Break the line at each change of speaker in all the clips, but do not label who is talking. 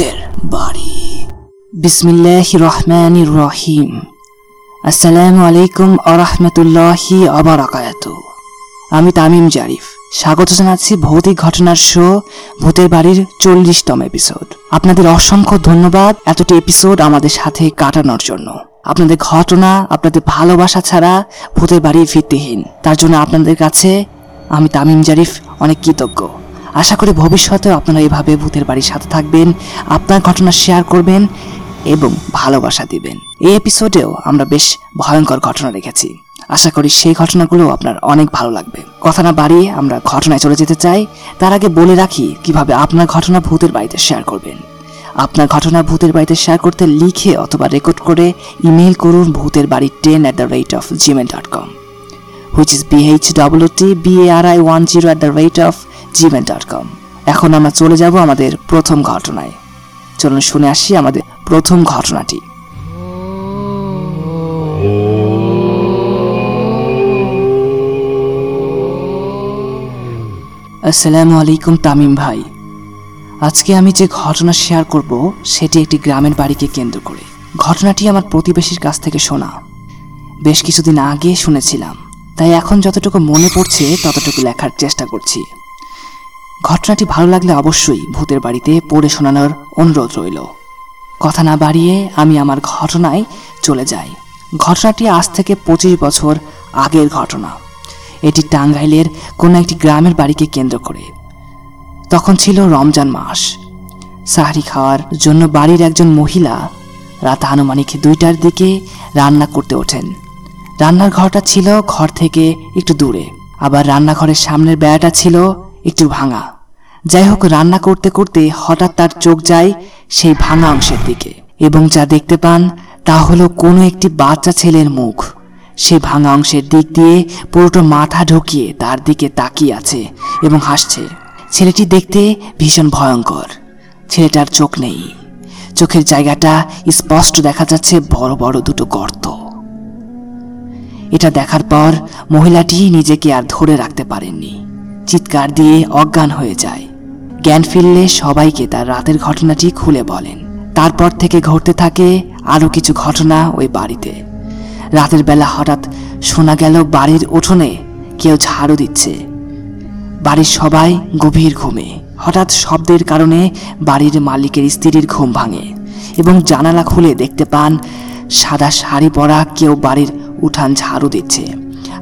ভূতের বাড়ি। বিসমিল্লাহ রহমান রহিম। আসসালামু আলাইকুম আরহামতুল্লাহি আবরাকাত আমি তামিম জারিফ। স্বাগত জানাচ্ছি ভৌতিক ঘটনার শো, ভূতের বাড়ির চল্লিশতম এপিসোড আপনাদের অসংখ্য ধন্যবাদ এতটি এপিসোড আমাদের সাথে কাটানোর জন্য। আপনাদের ঘটনা, আপনাদের ভালোবাসা ছাড়া ভূতের বাড়ি ভিত্তিহীন। তার জন্য আপনাদের কাছে আমি তামিম জারিফ, অনেক কৃতজ্ঞ। আশা করি ভবিষ্যতেও আপনারা এভাবে ভূতের বাড়ির সাথে থাকবেন, আপনার ঘটনা শেয়ার করবেন এবং ভালোবাসা দিবেন। এই এপিসোডেও আমরা বেশ ভয়ঙ্কর ঘটনা রেখেছি আশা করি সেই ঘটনাগুলো আপনার অনেক ভালো লাগবে। কথা না বাড়িয়ে আমরা ঘটনায় চলে যেতে চাই। তার আগে বলে রাখি কীভাবে আপনার ঘটনা ভূতের বাড়িতে শেয়ার করবেন। আপনার ঘটনা ভূতের বাড়িতে শেয়ার করতে লিখে অথবা রেকর্ড করে ইমেল করুন ভূতের বাড়ি ten at the rate of Gmail dot com zero at the rate of Gmail dot com এখন আমরা চলে যাব আমাদের প্রথম ঘটনায়। চলুন শুনে আসি আমাদের প্রথম ঘটনাটি। আসসালামু আলাইকুম তামিম ভাই। আজকে আমি যে ঘটনা শেয়ার করব, সেটি একটি গ্রামের বাড়িকে কেন্দ্র করে। ঘটনাটি আমার প্রতিবেশীর কাছ থেকে শোনা। বেশ কিছুদিন আগে শুনেছিলাম। তাই এখন যতটুকু মনে পড়ছে, ততটুকু লেখার চেষ্টা করছি। ঘটনাটি ভালো লাগলে অবশ্যই ভূতের বাড়িতে পড়ে শোনানোর অনুরোধ রইল। কথা না বাড়িয়ে আমি আমার ঘটনায় চলে যাই। ঘটনাটি আজ থেকে পঁচিশ বছর আগের ঘটনা। এটি টাঙ্গাইলের কোনো একটি গ্রামের বাড়িকে কেন্দ্র করে। তখন ছিল রমজান মাস। সাহারি খাওয়ার জন্য বাড়ির একজন মহিলা রাত আনুমানিক দুইটার দিকে রান্না করতে ওঠেন। রান্নার ঘরটা ছিল ঘর থেকে একটু দূরে। আবার রান্নাঘরের সামনের বেড়াটা ছিল একটু ভাঙা। যাই হোক, রান্না করতে করতে হঠাৎ তার চোখ যায় সেই ভাঙা অংশের দিকে। এবং যা দেখতে পান, তা হলো কোনো একটি বাচ্চা ছেলের মুখ। সে ভাঙা অংশের দিক দিয়ে পুরোটা মাথা ঢুকিয়ে তার দিকে তাকিয়ে আছে এবং হাসছে। ছেলেটি দেখতে ভীষণ ভয়ঙ্কর। ছেলেটার চোখ নেই। চোখের জায়গাটা স্পষ্ট দেখা যাচ্ছে বড় বড় দুটো গর্ত। এটা দেখার পর মহিলাটি নিজেকে আর ধরে রাখতে পারেননি। চিৎকার দিয়ে অজ্ঞান হয়ে যায়। জ্ঞান ফিরলে সবাইকে তার রাতের ঘটনাটি খুলে বলেন। তারপর থেকে ঘটতে থাকে আরও কিছু ঘটনা ওই বাড়িতে। রাতের বেলা হঠাৎ শোনা গেল বাড়ির উঠোনে কেউ ঝাড়ু দিচ্ছে। বাড়ির সবাই গভীর ঘুমে। হঠাৎ শব্দের কারণে বাড়ির মালিকের স্ত্রীর ঘুম ভাঙে এবং জানালা খুলে দেখতে পান সাদা শাড়ি পরা কেউ বাড়ির উঠান ঝাড়ু দিচ্ছে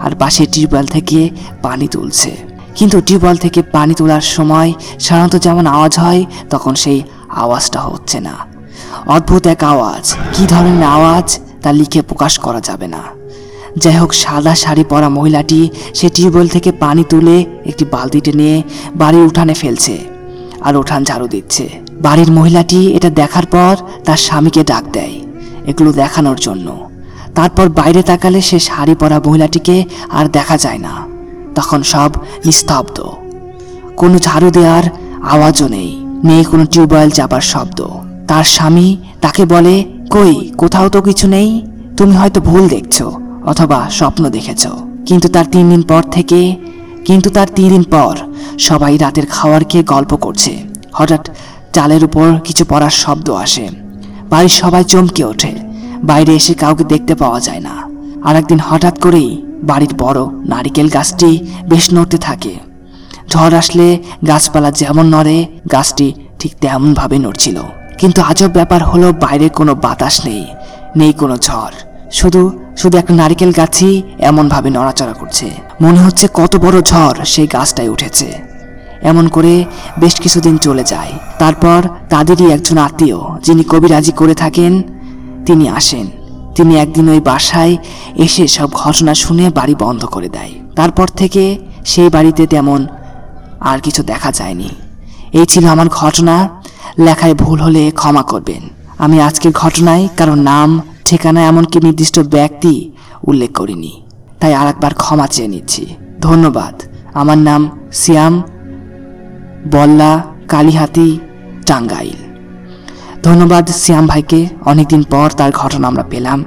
আর পাশে টিউবওয়েল থেকে পানি তুলছে। কিন্তু টিউবওয়েল থেকে পানি তোলার সময় সাধারণত যেমন আওয়াজ হয়, তখন সেই আওয়াজটা হচ্ছে না। অদ্ভুত এক আওয়াজ। কি ধরনের আওয়াজ তা লিখে প্রকাশ করা যাবে না। যাই হোক, সাদা শাড়ি পরা মহিলাটি সে টিউবওয়েল থেকে পানি তুলে একটি বালতিতে নিয়ে বাড়ির উঠানে ফেলছে আর উঠান ঝাড়ু দিচ্ছে। বাড়ির মহিলাটি এটা দেখার পর তার স্বামীকে ডাক দেয় এগুলো দেখানোর জন্য। তারপর বাইরে তাকালে সে শাড়ি পরা মহিলাটিকে আর দেখা যায় না। তখন সব নিস্তব্ধ। কোনো ঝাড়ু দেওয়ার আওয়াজও নেই। নেই কোনো টিউবওয়েল চাপার শব্দ। তার স্বামী তাকে বলে, কই, কোথাও তো কিছু নেই? তুমি হয়তো ভুল দেখছ অথবা স্বপ্ন দেখেছ। কিন্তু তার তিন দিন পর থেকে, কিন্তু তার তিন দিন পর সবাই রাতের খাওয়ার খেয়ে গল্প করছে। হঠাৎ চালের উপর কিছু পড়ার শব্দ আসে। বাড়ির সবাই চমকে ওঠে। বাইরে এসে কাউকে দেখতে পাওয়া যায় না। আর একদিন হঠাৎ করেই বাড়ির বড় নারিকেল গাছটি বেশ নড়তে থাকে। ঝড় আসলে গাছপালা যেমন নড়ে, গাছটি ঠিক তেমনভাবে নড়ছিল। কিন্তু আজব ব্যাপার হলো বাইরে কোনো বাতাস নেই নেই কোনো ঝড়। শুধু শুধু একটা নারিকেল গাছই এমনভাবে নড়াচড়া করছে। মনে হচ্ছে কত বড় ঝড় সেই গাছটায় উঠেছে। এমন করে বেশ কিছুদিন চলে যায়। তারপর তাদেরই একজন আত্মীয়, যিনি কবিরাজি করে থাকেন তিনি আসেন। তিনি একদিন ওই বাসায় এসে সব ঘটনা শুনে বাড়ি বন্ধ করে দেয়। তারপর থেকে সেই বাড়িতে তেমন আর কিছু দেখা যায়নি। এই ছিল আমার ঘটনা। লেখায় ভুল হলে ক্ষমা করবেন। আমি আজকের ঘটনায় কারও নাম, ঠিকানা, এমনকি নির্দিষ্ট ব্যক্তি উল্লেখ করিনি। তাই আর একবার ক্ষমা চেয়ে নিচ্ছি। ধন্যবাদ। আমার নাম সিয়াম বল্লা কালীহাতি টাঙ্গাইল। ধন্যবাদ শ্যাম ভাইকে। অনেকদিন পর তার ঘটনা আমরা পেলাম।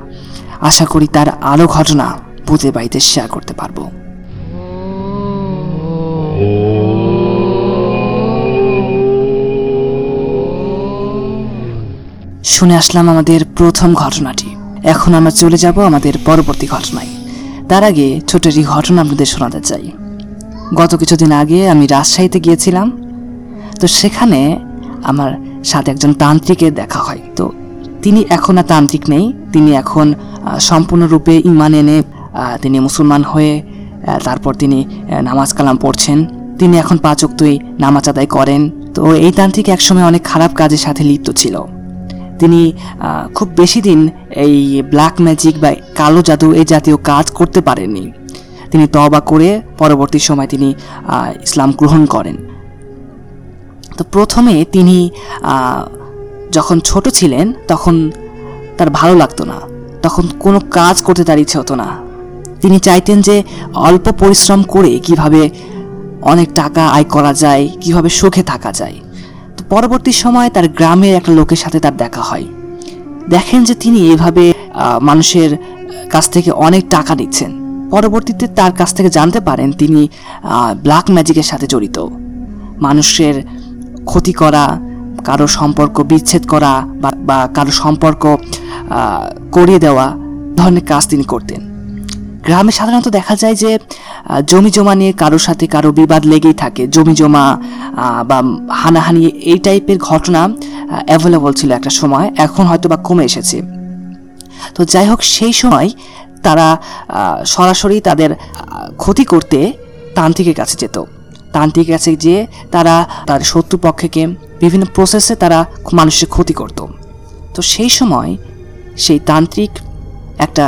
আশা করি তার আরও ঘটনা ভূতের বাড়িতে শেয়ার করতে পারব। শুনে আসলাম আমাদের প্রথম ঘটনাটি। এখন আমরা চলে যাব আমাদের পরবর্তী ঘটনায়। তার আগে ছোট একটি ঘটনা আপনাদের শোনাতে চাই। গত কিছুদিন আগে আমি রাজশাহীতে গিয়েছিলাম। তো সেখানে আমার সাথে একজন তান্ত্রিকের দেখা হয়। তো তিনি এখন আর তান্ত্রিক নেই, তিনি এখন সম্পূর্ণরূপে ইমান এনে তিনি মুসলমান হয়ে তারপর তিনি নামাজ কালাম পড়ছেন। তিনি এখন পাঁচ অক্তই নামাজ আদায় করেন। তো এই তান্ত্রিক একসময় অনেক খারাপ কাজের সাথে লিপ্ত ছিল। তিনি খুব বেশি দিন এই ব্ল্যাক ম্যাজিক বা কালো জাদু এই জাতীয় কাজ করতে পারেননি। তিনি তবা করে পরবর্তী সময় তিনি ইসলাম গ্রহণ করেন। তো প্রথমে তিনি যখন ছোট ছিলেন, তখন তার ভালো লাগতো না। তখন কোনো কাজ করতে তার ইচ্ছে হতো না। তিনি চাইতেন যে অল্প পরিশ্রম করে কীভাবে অনেক টাকা আয় করা যায়, কীভাবে সুখে থাকা যায়। তো পরবর্তী সময় তার গ্রামের একটা লোকের সাথে তার দেখা হয়। দেখেন যে তিনি এভাবে মানুষের কাছ থেকে অনেক টাকা নিচ্ছেন। পরবর্তীতে তার কাছ থেকে জানতে পারেন তিনি ব্ল্যাক ম্যাজিকের সাথে জড়িত। মানুষের ক্ষতি করা, কারও সম্পর্ক বিচ্ছেদ করা বা- কারও সম্পর্ক করিয়ে দেওয়া ধরনের কাজ তিনি করতেন। গ্রামে সাধারণত দেখা যায় যে জমি জমা নিয়ে কারোর সাথে কারও বিবাদ লেগেই থাকে। জমি জমা বা হানাহানি এই টাইপের ঘটনা অ্যাভেলেবল ছিল একটা সময়, এখন হয়তো বা কমে এসেছে। তো যাই হোক, সেই সময় তারা সরাসরি তাদের ক্ষতি করতে তান্ত্রিকের কাছে যেত। তান্ত্রিকের কাছে যে তারা তার শত্রুপক্ষকে বিভিন্ন প্রসেসে তারা মানুষের ক্ষতি করত। তো সেই সময় সেই তান্ত্রিক একটা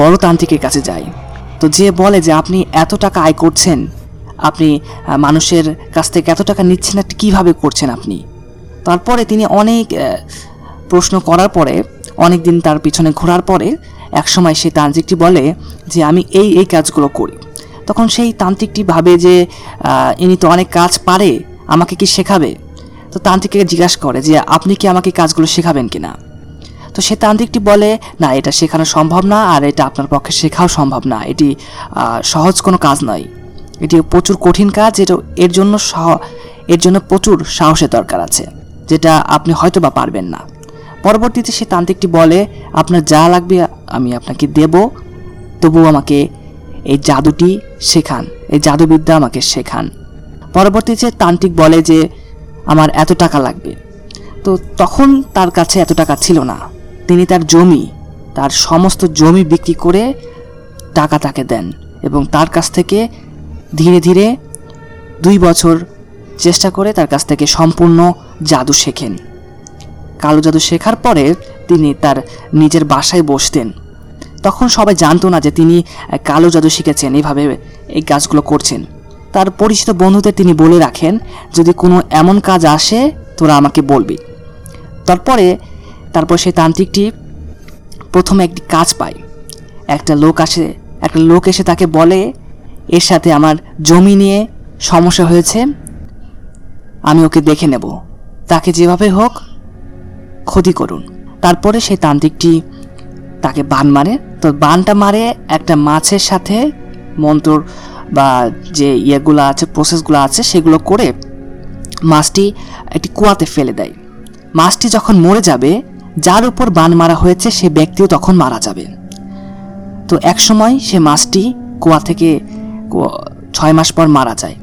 বড় তান্ত্রিকের কাছে যায়। তো যে বলে যে, আপনি এত টাকা আয় করছেন, আপনি মানুষের কাছ থেকে এত টাকা নিচ্ছেন এটা কীভাবে করছেন আপনি? তারপরে তিনি অনেক প্রশ্ন করার পরে অনেক দিন তার পিছনে ঘোরার পরে, একসময় সেই তান্ত্রিকটি বলে যে, আমি এই এই কাজগুলো করি। তখন সেই তান্ত্রিকটি ভাবে যে ইনি তো অনেক কাজ পারে, আমাকে কি শেখাবে? তো তান্ত্রিককে জিজ্ঞাসা করে যে, আপনি কি আমাকে কাজগুলো শেখাবেন কিনা? তো সে তান্ত্রিকটি বলে, না, এটা শেখানো সম্ভব না, আর এটা আপনার পক্ষে শেখাও সম্ভব না। এটি সহজ কোনো কাজ নয়। এটি প্রচুর কঠিন কাজ, এটা এর জন্য সহ- এর জন্য প্রচুর সাহসের দরকার আছে, যেটা আপনি হয়তো বা পারবেন না। পরবর্তীতে সে তান্ত্রিকটি বলে, আপনার যা লাগবে আমি আপনাকে দেব তবু আমাকে এই জাদুটি শেখান, এই জাদুবিদ্যা আমাকে শেখান। পরবর্তীতে তান্ত্রিক বলে যে, আমার এত টাকা লাগবে। তো তখন তার কাছে এত টাকা ছিল না। তিনি তার জমি, তার সমস্ত জমি বিক্রি করে টাকা তাকে দেন এবং তার কাছ থেকে ধীরে ধীরে দুই বছর চেষ্টা করে তার কাছ থেকে সম্পূর্ণ জাদু শেখেন। কালো জাদু শেখার পরে তিনি তার নিজের বাসায় বসতেন। তখন সবাই জানতো না যে তিনি কালো জাদু শিখেছেন এইভাবে এই কাজগুলো করছেন। তার পরিচিত বন্ধুদের তিনি বলে রাখেন, যদি কোনো এমন কাজ আসে, তোরা আমাকে বলবি। তারপরে, তারপর সেই তান্ত্রিকটি প্রথমে একটি কাজ পায়। একটা লোক আসে, একটা লোক এসে তাকে বলে, এর সাথে আমার জমি নিয়ে সমস্যা হয়েছে, আমি ওকে দেখে নেব। তাকে যেভাবে হোক ক্ষতি করুন। তারপরে সেই তান্ত্রিকটি তাকে বান মারে তো বানটা মারে একটা মাছের সাথে মন্ত্র বা যে ইয়েগুলো আছে প্রসেসগুলো আছে, সেগুলো করে মাছটি একটি কুয়াতে ফেলে দেয়। মাছটি যখন মরে যাবে, যার উপর বান মারা হয়েছে, সে ব্যক্তিও তখন মারা যাবে। তো একসময় সে মাছটি কুয়া থেকে ছয় মাস পর মারা যায়।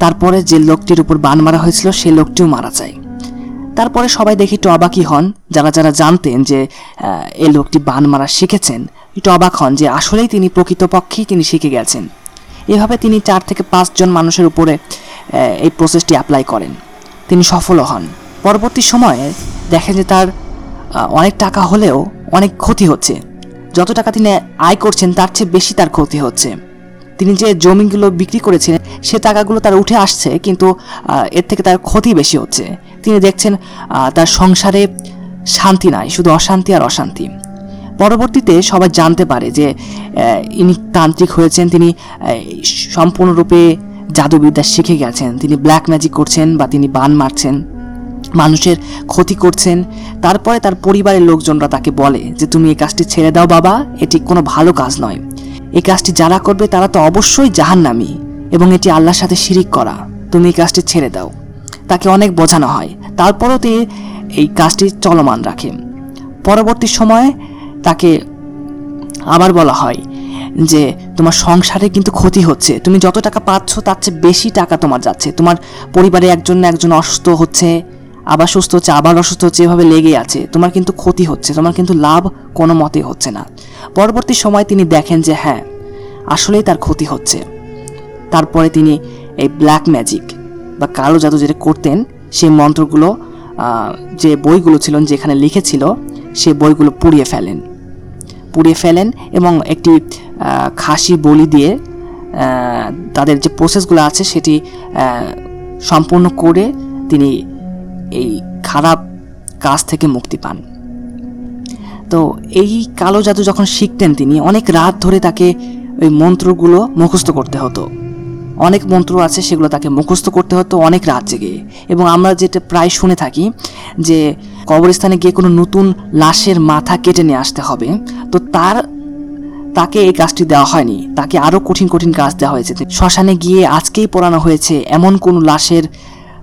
তারপরে যে লোকটির উপর বান মারা হয়েছিল, সে লোকটিও মারা যায়। তারপরে সবাই দেখি একটু অবাকই হন। যারা যারা জানতেন যে এই লোকটি বান মারা শিখেছেন, একটু অবাক হন যে আসলেই তিনি প্রকৃতপক্ষেই তিনি শিখে গেছেন। এভাবে তিনি চার থেকে পাঁচজন মানুষের উপরে এই প্রসেসটি অ্যাপ্লাই করেন। তিনি সফলও হন। পরবর্তী সময়ে দেখেন যে তার অনেক টাকা হলেও অনেক ক্ষতি হচ্ছে। যত টাকা তিনি আয় করছেন, তার চেয়ে বেশি তার ক্ষতি হচ্ছে। তিনি যে জমিগুলো বিক্রি করেছেন সে টাকাগুলো তার উঠে আসছে, কিন্তু এর থেকে তার ক্ষতি বেশি হচ্ছে। তিনি দেখছেন তার সংসারে শান্তি নাই, শুধু অশান্তি আর অশান্তি। পরবর্তীতে সবাই জানতে পারে যে ইনি তান্ত্রিক হয়েছেন, তিনি সম্পূর্ণরূপে জাদুবিদ্যা শিখে গেছেন, তিনি ব্ল্যাক ম্যাজিক করছেন বা তিনি বান মারছেন, মানুষের ক্ষতি করছেন। তারপরে তার পরিবারের লোকজনরা তাকে বলে যে, তুমি এই কাজটি ছেড়ে দাও বাবা, এটি কোনো ভালো কাজ নয়। এই কাজটি যারা করবে তারা তো অবশ্যই জাহান্নামী এবং এটি আল্লাহর সাথে শিরিক করা। তুমি এই কাজটি ছেড়ে দাও। তাকে অনেক বোঝানো হয়। তারপরও তিনি এই কাজটি চলমান রাখে। পরবর্তী সময়ে তাকে আবার বলা হয় যে, তোমার সংসারে কিন্তু ক্ষতি হচ্ছে। তুমি যত টাকা পাচ্ছ তার চেয়ে বেশি টাকা তোমার যাচ্ছে। তোমার পরিবারে একজন না একজন অসুস্থ হচ্ছে। আবার সুস্থ হচ্ছে, আবার অসুস্থ হচ্ছে, এভাবে লেগে আছে। তোমার কিন্তু ক্ষতি হচ্ছে, তোমার কিন্তু লাভ কোনো মতেই হচ্ছে না। পরবর্তী সময় তিনি দেখেন যে হ্যাঁ আসলেই তার ক্ষতি হচ্ছে। তারপরে তিনি এই ব্ল্যাক ম্যাজিক বা কালো জাদু যেটা করতেন, সেই মন্ত্রগুলো যে বইগুলো ছিল, যেখানে লিখেছিল সে বইগুলো পুড়িয়ে ফেলেন। পুড়িয়ে ফেলেন এবং একটি খাসি বলি দিয়ে তাদের যে প্রসেসগুলো আছে, সেটি সম্পূর্ণ করে তিনি এই খারাপ কাজ থেকে মুক্তি পান। তো এই কালো জাদু যখন শিখতেন তিনি, অনেক রাত ধরে তাকে ওই মন্ত্রগুলো মুখস্থ করতে হতো। অনেক মন্ত্র আছে, সেগুলো তাকে মুখস্থ করতে হতো অনেক রাত জেগে। এবং আমরা যেটা প্রায় শুনে থাকি যে, কবরস্থানে গিয়ে কোনো নতুন লাশের মাথা কেটে নিয়ে আসতে হবে। তো তার, তাকে এই কাজটি দেওয়া হয়নি। তাকে আরও কঠিন কঠিন কাজ দেওয়া হয়েছে। শ্মশানে গিয়ে আজকেই পড়ানো হয়েছে এমন কোন লাশের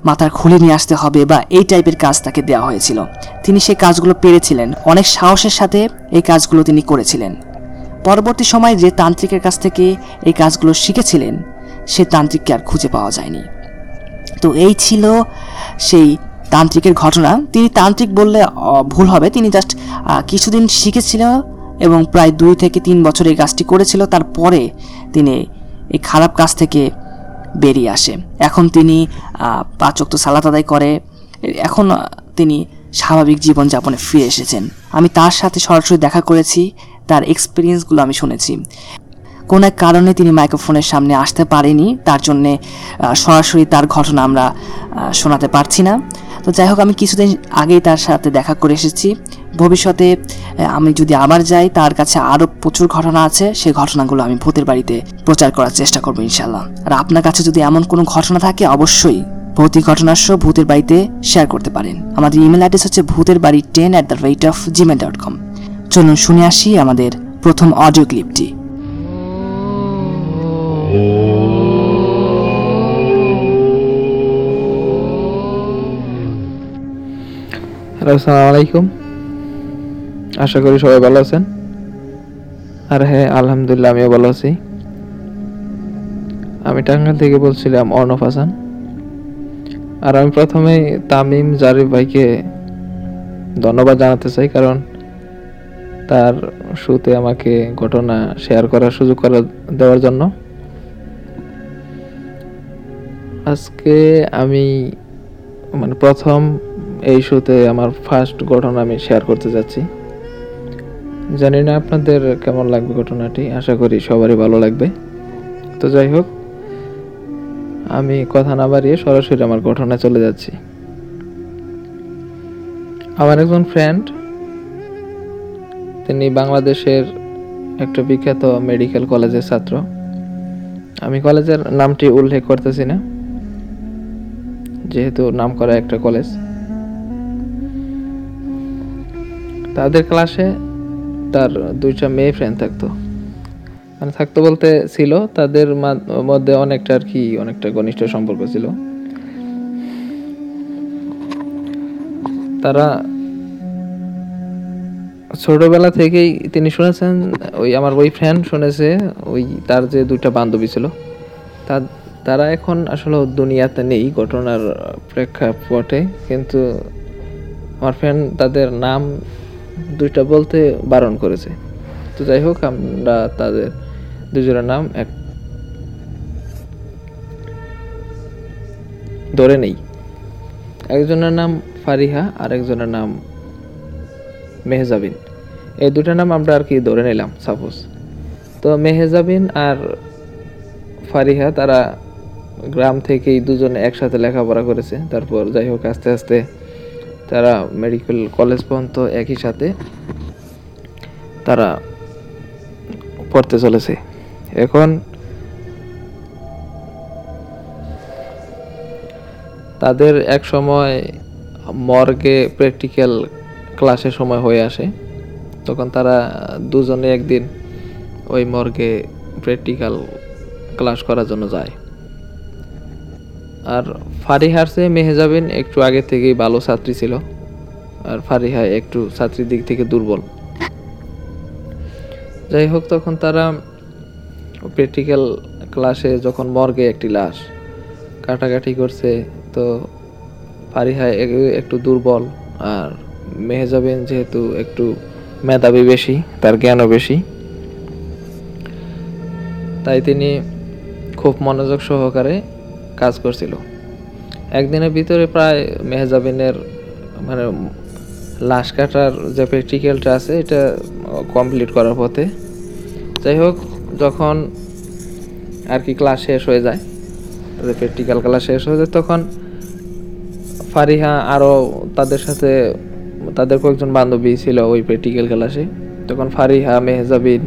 মাথার খুলে নিয়ে আসতে হবে বা এই টাইপের কাজ তাকে দেওয়া হয়েছিল। তিনি সেই কাজগুলো পেরেছিলেন। অনেক সাহসের সাথে এই কাজগুলো তিনি করেছিলেন। পরবর্তী সময়ে যে তান্ত্রিকের কাছ থেকে এই কাজগুলো শিখেছিলেন, সে তান্ত্রিককে আর খুঁজে পাওয়া যায়নি। তো এই ছিল সেই তান্ত্রিকের ঘটনা। তিনি তান্ত্রিক বললে ভুল হবে। তিনি জাস্ট কিছুদিন শিখেছিল এবং প্রায় দুই থেকে তিন বছর এই কাজটি করেছিল। তারপরে তিনি এই খারাপ কাজ থেকে বেরিয়ে আসে। এখন তিনি পাচক তো সালাত আদায় করে। এখন তিনি স্বাভাবিক জীবনযাপনে ফিরে এসেছেন। আমি তার সাথে সরাসরি দেখা করেছি, তার এক্সপিরিয়েন্সগুলো আমি শুনেছি। কোন এক কারণে তিনি মাইক্রোফোনের সামনে আসতে পারেনি, তার জন্যে সরাসরি তার ঘটনা আমরা শোনাতে পারছি না। তো যাই হোক, আমি কিছুদিন আগেই তার সাথে দেখা করে এসেছি। ভবিষ্যতে আমি যদি আবার যাই, তার কাছে আরও প্রচুর ঘটনা আছে। সেই ঘটনাগুলো আমি ভূতের বাড়িতে প্রচার করার চেষ্টা করব ইনশাল্লাহ আর আপনার কাছে যদি এমন কোনো ঘটনা থাকে, অবশ্যই ভৌতিক ঘটনার ভূতের বাড়িতে শেয়ার করতে পারেন। আমাদের ইমেল অ্যাড্রেস হচ্ছে ভূতের বাড়ি ten at the rate of Gmail dot com চলুন শুনে আসি আমাদের প্রথম অডিও ক্লিপটি
আলাইকুম। আশা করি সবাই ভালো আছেন। আর হ্যাঁ আলহামদুলিল্লাহ, আমিও ভালো আছি। আমি টাঙ্গাইল থেকে বলছিলাম, অর্ণব হাসান। আর আমি প্রথমে তামিম জারিফ ভাইকে ধন্যবাদ জানাতে চাই, কারণ তার শুতে আমাকে ঘটনা শেয়ার করার সুযোগ করা দেওয়ার জন্য। আজকে আমি মানে প্রথম এই শোতে আমার ফার্স্ট ঘটনা আমি শেয়ার করতে যাচ্ছি। জানি না আপনাদের কেমন লাগবে ঘটনাটি, আশা করি সবারই ভালো লাগবে। তো যাই হোক, আমি কথা না বাড়িয়ে সরাসরি আমার ঘটনা চলে যাচ্ছি। আমার একজন ফ্রেন্ড তিনি বাংলাদেশের একটা বিখ্যাত মেডিকেল কলেজের ছাত্র। আমি কলেজের নামটি উল্লেখ করতেছি না, যেহেতু নাম করা একটা কলেজ তাদের ক্লাসে তার দুইটা মেয়ে ফ্রেন্ড থাকতো। মানে থাকতো বলতে ছিল, তাদের মধ্যে অনেকটা আর কি, অনেকটা ঘনিষ্ঠ সম্পর্ক ছিল। তারা ছোটবেলা থেকেই তিনি শুনেছেন, ওই আমার ওই ফ্রেন্ড শুনেছে, ওই তার যে দুইটা বান্ধবী ছিল। তা, তারা এখন আসলে দুনিয়াতে নেই, ঘটনার প্রেক্ষাপটে, কিন্তু আমার ফ্রেন্ড তাদের নাম দুইটা বলতে বারণ করেছে। তো যাই হোক, আমরা তাদের দুজনের নাম এক ধরে নেই। একজনের নাম ফারিহা আর একজনের নাম মেহজাবিন। এই দুটা নাম আমরা আর কি ধরে নিলাম সাপোজ তো মেহজাবিন আর ফারিহা, তারা গ্রাম থেকেই দুজনে একসাথে লেখাপড়া করেছে। তারপর যাই হোক, আস্তে আস্তে তারা মেডিকেল কলেজ পর্যন্ত একই সাথে তারা পড়তে চলেছে। এখন তাদের এক সময় মর্গে প্র্যাকটিক্যাল ক্লাসের সময় হয়ে আসে। তখন তারা দুজনে একদিন ওই মর্গে প্র্যাকটিক্যাল ক্লাস করার জন্য যায়। আর ফারিহার সে মেহেজাবিন একটু আগে থেকেই ভালো ছাত্রী ছিল। আর ফারিহা একটু ছাত্রীর দিক থেকে দুর্বল। যাই হোক, তখন তারা প্র্যাকটিক্যাল ক্লাসে যখন মর্গে একটি লাশ কাটাকাটি করছে, তো ফারিহা একটু দুর্বল আর মেহজাবিন যেহেতু একটু মেধাবী বেশি, তার জ্ঞানও বেশি, তাই তিনি খুব মনোযোগ সহকারে কাজ করছিল। একদিনের ভিতরে প্রায় মেহজাবিনের মানে লাশ কাটার যে প্র্যাকটিক্যালটা আছে, এটা কমপ্লিট করার পথে। যাই হোক, যখন আর কি ক্লাস শেষ হয়ে যায় প্র্যাকটিক্যাল ক্লাস শেষ হয়ে যায়, তখন ফারিহা আরও তাদের সাথে, তাদের কয়েকজন বান্ধবী ছিল ওই প্র্যাকটিক্যাল ক্লাসে তখন ফারিহা, মেহজাবিন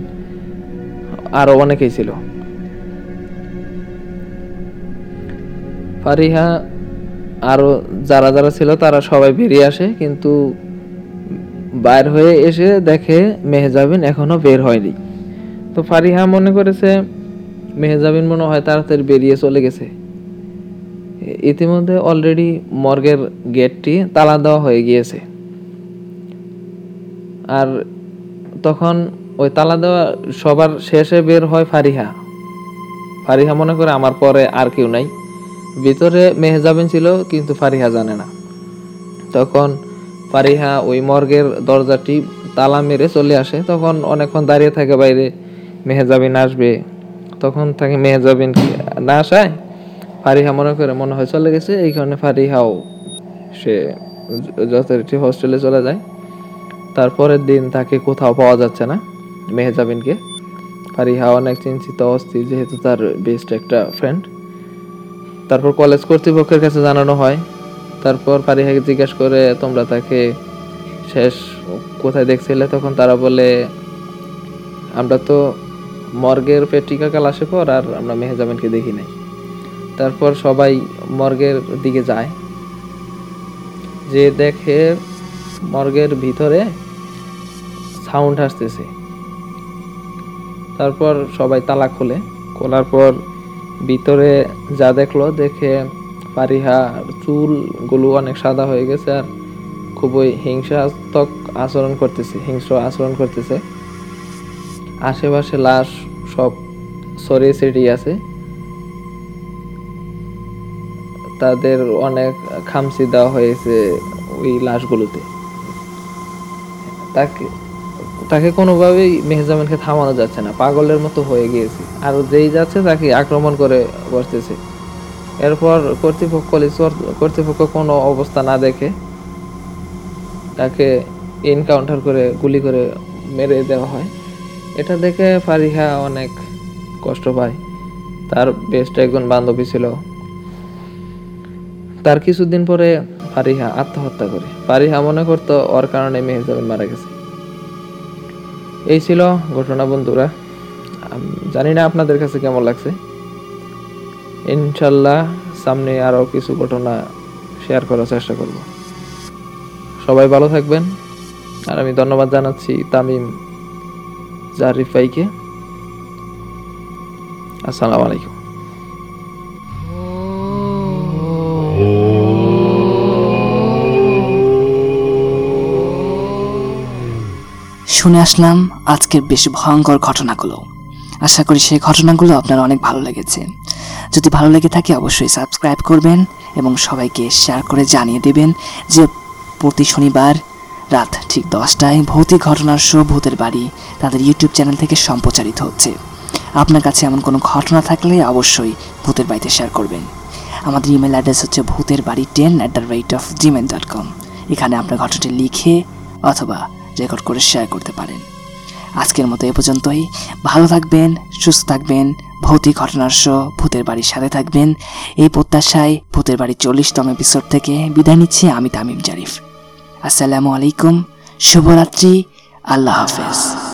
আরও অনেকেই ছিল। ফারিহা আরও যারা যারা ছিল তারা সবাই বেরিয়ে আসে, কিন্তু বাইর হয়ে এসে দেখে মেহজাবিন এখনও বের হয়নি। তো ফারিহা মনে করেছে মেহজাবিন মনে হয় তাড়াতাড়ি বেরিয়ে চলে গেছে। ইতিমধ্যে অলরেডি মর্গের গেটটি তালা দেওয়া হয়ে গিয়েছে। আর তখন ওই তালা দেওয়া সবার শেষে বের হয় ফারিহা। ফারিহা মনে করে, আমার পরে আর কেউ নাই। ভিতরে মেহজাবিন ছিল, কিন্তু ফারিহা জানে না। তখন ফারিহা ওই মর্গের দরজাটি তালা মেরে চলে আসে। তখন অনেকক্ষণ দাঁড়িয়ে থাকে বাইরে, মেহজাবিন আসবে। তখন তাকে মেহজাবিন না আসায় ফারিহা মনে করে, মনে হয় চলে গেছে। এই কারণে ফারিহাও সে যথারীতি হোস্টেলে চলে যায়। তারপরের দিন তাকে কোথাও পাওয়া যাচ্ছে না মেহজাবিনকে। ফারিহা অনেক চিন্তিত, অস্থির, যেহেতু তার বেস্ট একটা ফ্রেন্ড তারপর কলেজ কর্তৃপক্ষের কাছে জানানো হয়। তারপর ফারিহাকে জিজ্ঞেস করে, তোমরা তাকে শেষ কোথায় দেখছিলে? তখন তারা বলে, আমরা তো মর্গের পেট্রিকা কাল আসে পর আর আমরা মেহজাবিনকে দেখি নাই। তারপর সবাই মর্গের দিকে যায়। যে দেখে মর্গের ভিতরে সাউন্ড আসতেছে। তারপর সবাই তালা খোলে। খোলার পর ভিতরে যা দেখল দেখে ফারিহা চুলগুলো অনেক সাদা হয়ে গেছে আর খুবই হিংসাত্মক আচরণ করতেছে, হিংস্র আচরণ করতেছে। আশেপাশে লাশ সব ছড়িয়ে ছিটিয়ে আছে। তাদের অনেক খামচি দেওয়া হয়েছে ওই লাশগুলোতে। তাকে তাকে কোনোভাবেই মেহজামিনকে থামানো যাচ্ছে না, পাগলের মতো হয়ে গিয়েছে। আর যেই যাচ্ছে তাকে আক্রমণ করে বসতেছে এরপর কর্তৃপক্ষ কলেজ কর্তৃপক্ষ কোনো অবস্থা না দেখে তাকে এনকাউন্টার করে, গুলি করে মেরে দেওয়া হয়। এটা দেখে ফারিহা অনেক কষ্ট পায়। তার বেস্ট একজন বান্ধবী ছিল। তার কিছুদিন পরে ফারিহা আত্মহত্যা করে। ফারিহা মনে করতো ওর কারণে মেহজাবিন মারা গেছে। এই ছিল ঘটনা, বন্ধুরা। জানি না আপনাদের কাছে কেমন লাগছে। ইনশাল্লাহ সামনে আরও কিছু ঘটনা শেয়ার করার চেষ্টা করব। সবাই ভালো থাকবেন। আর আমি ধন্যবাদ জানাচ্ছি তামিম জারিফ ভাইকে। আসসালামু আলাইকুম।
শুনে আসলাম আজকের বেশ ভয়ঙ্কর ঘটনাগুলো। আশা করি সেই ঘটনাগুলো আপনার অনেক ভালো লেগেছে। যদি ভালো লেগে থাকে অবশ্যই সাবস্ক্রাইব করবেন এবং সবাইকে শেয়ার করে জানিয়ে দেবেন যে প্রতি শনিবার রাত ঠিক দশটায় ভৌতিক ঘটনার শো ভূতের বাড়ি তাদের ইউটিউব চ্যানেল থেকে সম্প্রচারিত হচ্ছে। আপনার কাছে এমন কোনো ঘটনা থাকলে অবশ্যই ভূতের বাড়িতে শেয়ার করবেন। আমাদের ইমেল অ্যাড্রেস হচ্ছে ভূতের বাড়ি ten at the rate of Gmail dot com এখানে আপনার ঘটনাটি লিখে অথবা রেকর্ড করে শেয়ার করতে পারেন। আজকের মতো এ পর্যন্তই। ভালো থাকবেন, সুস্থ থাকবেন, ভৌতিক ঘটনার শো ভূতের বাড়ির সাথে থাকবেন। এই প্রত্যাশায় ভূতের বাড়ির চল্লিশতম এপিসোড থেকে বিদায় নিচ্ছি আমি তামিম জারিফ। আসসালামু আলাইকুম, শুভরাত্রি, আল্লাহ হাফেজ।